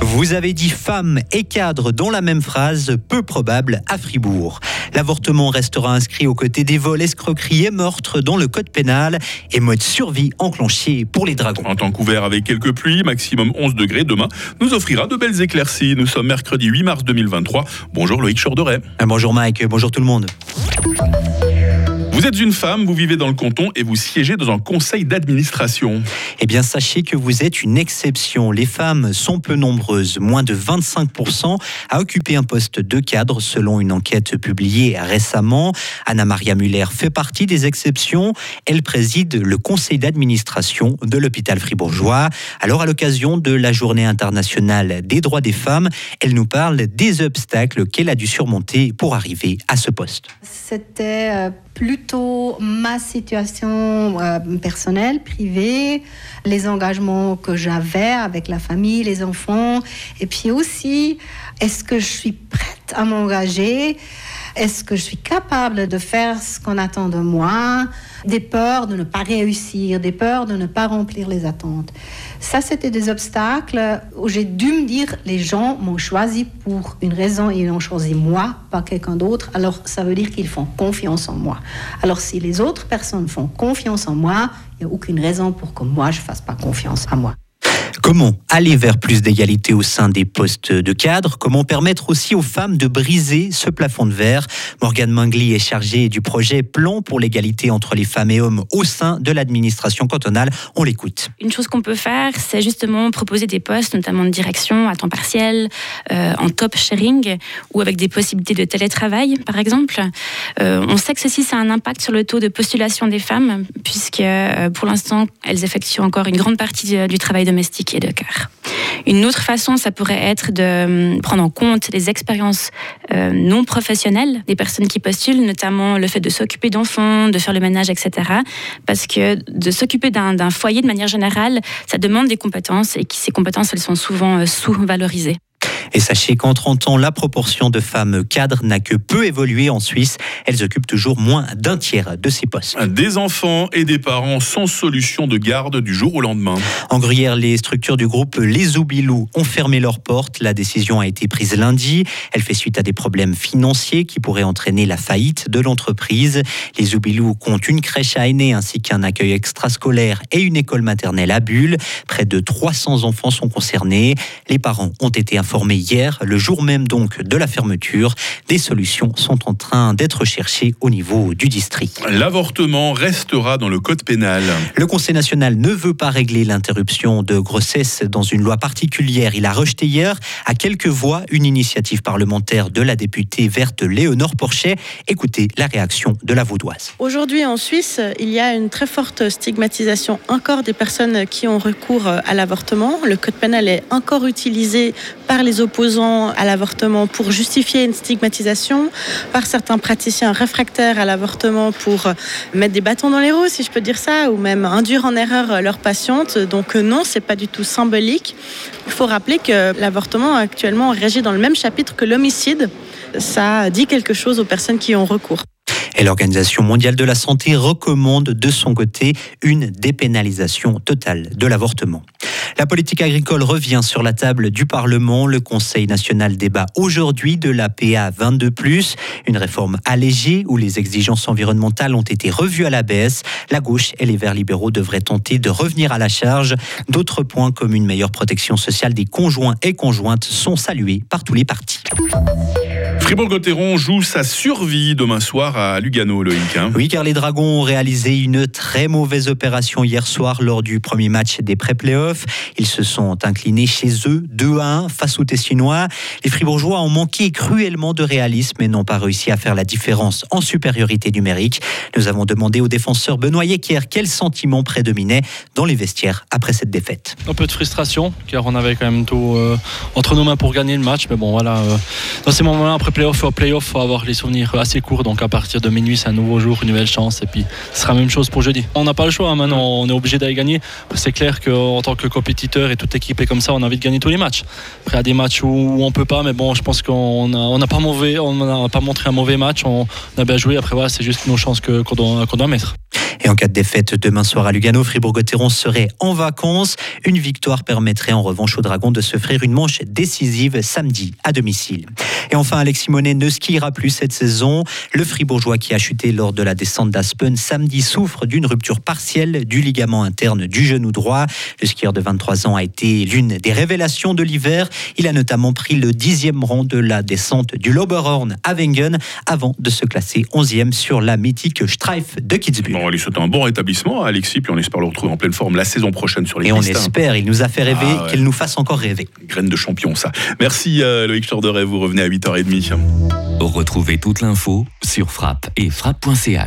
Vous avez dit femme et cadre dans la même phrase, peu probable à Fribourg. L'avortement restera inscrit aux côtés des vols, escroqueries et meurtres dans le code pénal et mode survie enclenché pour les dragons. En temps couvert avec quelques pluies, maximum 11 degrés demain, nous offrira de belles éclaircies. Nous sommes mercredi 8 mars 2023. Bonjour Loïc Chorderet. Bonjour Mike, bonjour tout le monde. Vous êtes une femme, vous vivez dans le canton et vous siégez dans un conseil d'administration. Eh bien, sachez que vous êtes une exception. Les femmes sont peu nombreuses, moins de 25% à occuper un poste de cadre selon une enquête publiée récemment. Anna Maria Muller fait partie des exceptions. Elle préside le conseil d'administration de l'hôpital fribourgeois. Alors, à l'occasion de la journée internationale des droits des femmes, elle nous parle des obstacles qu'elle a dû surmonter pour arriver à ce poste. C'était euh, ma situation euh, personnelle, privée, les engagements que j'avais avec la famille, les enfants, et puis aussi, est-ce que je suis prête à m'engager? Est-ce que je suis capable de faire ce qu'on attend de moi? Des peurs de ne pas réussir, des peurs de ne pas remplir les attentes. Ça, c'était des obstacles où j'ai dû me dire, les gens m'ont choisi pour une raison et ils ont choisi moi, pas quelqu'un d'autre. Alors, ça veut dire qu'ils font confiance en moi. Alors, si les autres personnes font confiance en moi, il n'y a aucune raison pour que moi, je ne fasse pas confiance à moi. Comment aller vers plus d'égalité au sein des postes de cadre? Comment permettre aussi aux femmes de briser ce plafond de verre? Morgane Mangli est chargée du projet Plan pour l'égalité entre les femmes et hommes au sein de l'administration cantonale. On l'écoute. Une chose qu'on peut faire, c'est justement proposer des postes, notamment de direction à temps partiel, euh, en top sharing ou avec des possibilités de télétravail, par exemple. Euh, on sait que ceci, ça a un impact sur le taux de postulation des femmes, puisque euh, pour l'instant, elles effectuent encore une grande partie du travail domestique de cœur. Une autre façon, ça pourrait être de hum, prendre en compte les expériences euh, non professionnelles des personnes qui postulent, notamment le fait de s'occuper d'enfants, de faire le ménage, etc. Parce que de s'occuper d'un foyer de manière générale, ça demande des compétences et ces compétences, elles sont souvent euh, sous-valorisées. Et sachez qu'en 30 ans, la proportion de femmes cadres n'a que peu évolué en Suisse. Elles occupent toujours moins d'un tiers de ces postes. Des enfants et des parents sans solution de garde du jour au lendemain. En Gruyère, les structures du groupe Les Oubilous ont fermé leurs portes. La décision a été prise lundi. Elle fait suite à des problèmes financiers qui pourraient entraîner la faillite de l'entreprise. Les Oubilous comptent une crèche à aînés ainsi qu'un accueil extrascolaire et une école maternelle à Bulle. Près de 300 enfants sont concernés. Les parents ont été informés hier, le jour même donc de la fermeture. Des solutions sont en train d'être cherchées au niveau du district. L'avortement restera dans le code pénal. Le Conseil national ne veut pas régler l'interruption de grossesse dans une loi particulière. Il a rejeté hier à quelques voix une initiative parlementaire de la députée verte Léonore Porchet. Écoutez la réaction de la Vaudoise. Aujourd'hui en Suisse, il y a une très forte stigmatisation encore des personnes qui ont recours à l'avortement. Le code pénal est encore utilisé par les opposants opposants à l'avortement pour justifier une stigmatisation, par certains praticiens réfractaires à l'avortement pour mettre des bâtons dans les roues, si je peux dire ça, ou même induire en erreur leurs patientes. Donc non, c'est pas du tout symbolique. Il faut rappeler que l'avortement actuellement régit dans le même chapitre que l'homicide. Ça dit quelque chose aux personnes qui ont recours. Et l'Organisation mondiale de la santé recommande de son côté une dépénalisation totale de l'avortement. La politique agricole revient sur la table du Parlement. Le Conseil national débat aujourd'hui de la PA 22+, une réforme allégée où les exigences environnementales ont été revues à la baisse. La gauche et les Verts libéraux devraient tenter de revenir à la charge. D'autres points comme une meilleure protection sociale des conjoints et conjointes sont salués par tous les partis. Fribourg-Gotteron joue sa survie demain soir à Lugano, Loïc. Hein. oui, car les Dragons ont réalisé une très mauvaise opération hier soir lors du premier match des pré-playoffs. Ils se sont inclinés chez eux 2 à 1 face aux Tessinois. Les Fribourgeois ont manqué cruellement de réalisme et n'ont pas réussi à faire la différence en supériorité numérique. Nous avons demandé au défenseur Benoît Yecker quel sentiment prédominait dans les vestiaires après cette défaite. Un peu de frustration, car on avait quand même tout euh, entre nos mains pour gagner le match. Mais bon, voilà, euh, dans ces moments-là, après playoff au playoff, faut avoir les souvenirs assez courts. Donc à partir de minuit, c'est un nouveau jour, une nouvelle chance. Et puis ce sera la même chose pour jeudi. On n'a pas le choix hein, maintenant, on est obligé d'aller gagner. C'est clair qu'en tant que compétiteur et toute équipe comme ça, on a envie de gagner tous les matchs. Après, il y a des matchs où, on peut pas, mais bon, je pense qu'on n'a pas, mauvais, on pas montré un mauvais match. On, a bien joué. Après, voilà, c'est juste nos chances qu'on doit mettre. Et en cas de défaite demain soir à Lugano, Fribourg-Gotteron serait en vacances. Une victoire permettrait en revanche aux Dragons de se faire une manche décisive samedi à domicile. Et enfin, Alexis Monet ne skiera plus cette saison. Le Fribourgeois qui a chuté lors de la descente d'Aspen samedi souffre d'une rupture partielle du ligament interne du genou droit. Le skieur de 23 ans a été l'une des révélations de l'hiver. Il a notamment pris le dixième rang de la descente du Loberhorn à Wengen avant de se classer 11e sur la mythique Streif de Kitzbühel souhaite un bon rétablissement à Alexis, puis on espère le retrouver en pleine forme la saison prochaine sur les Et on espère, il nous a fait rêver, ah qu'il nous fasse encore rêver. Graine de champion, ça. Merci euh, Loïc Chorderet, vous revenez à 8h30. Retrouvez toute l'info sur frappe et frappe.ch.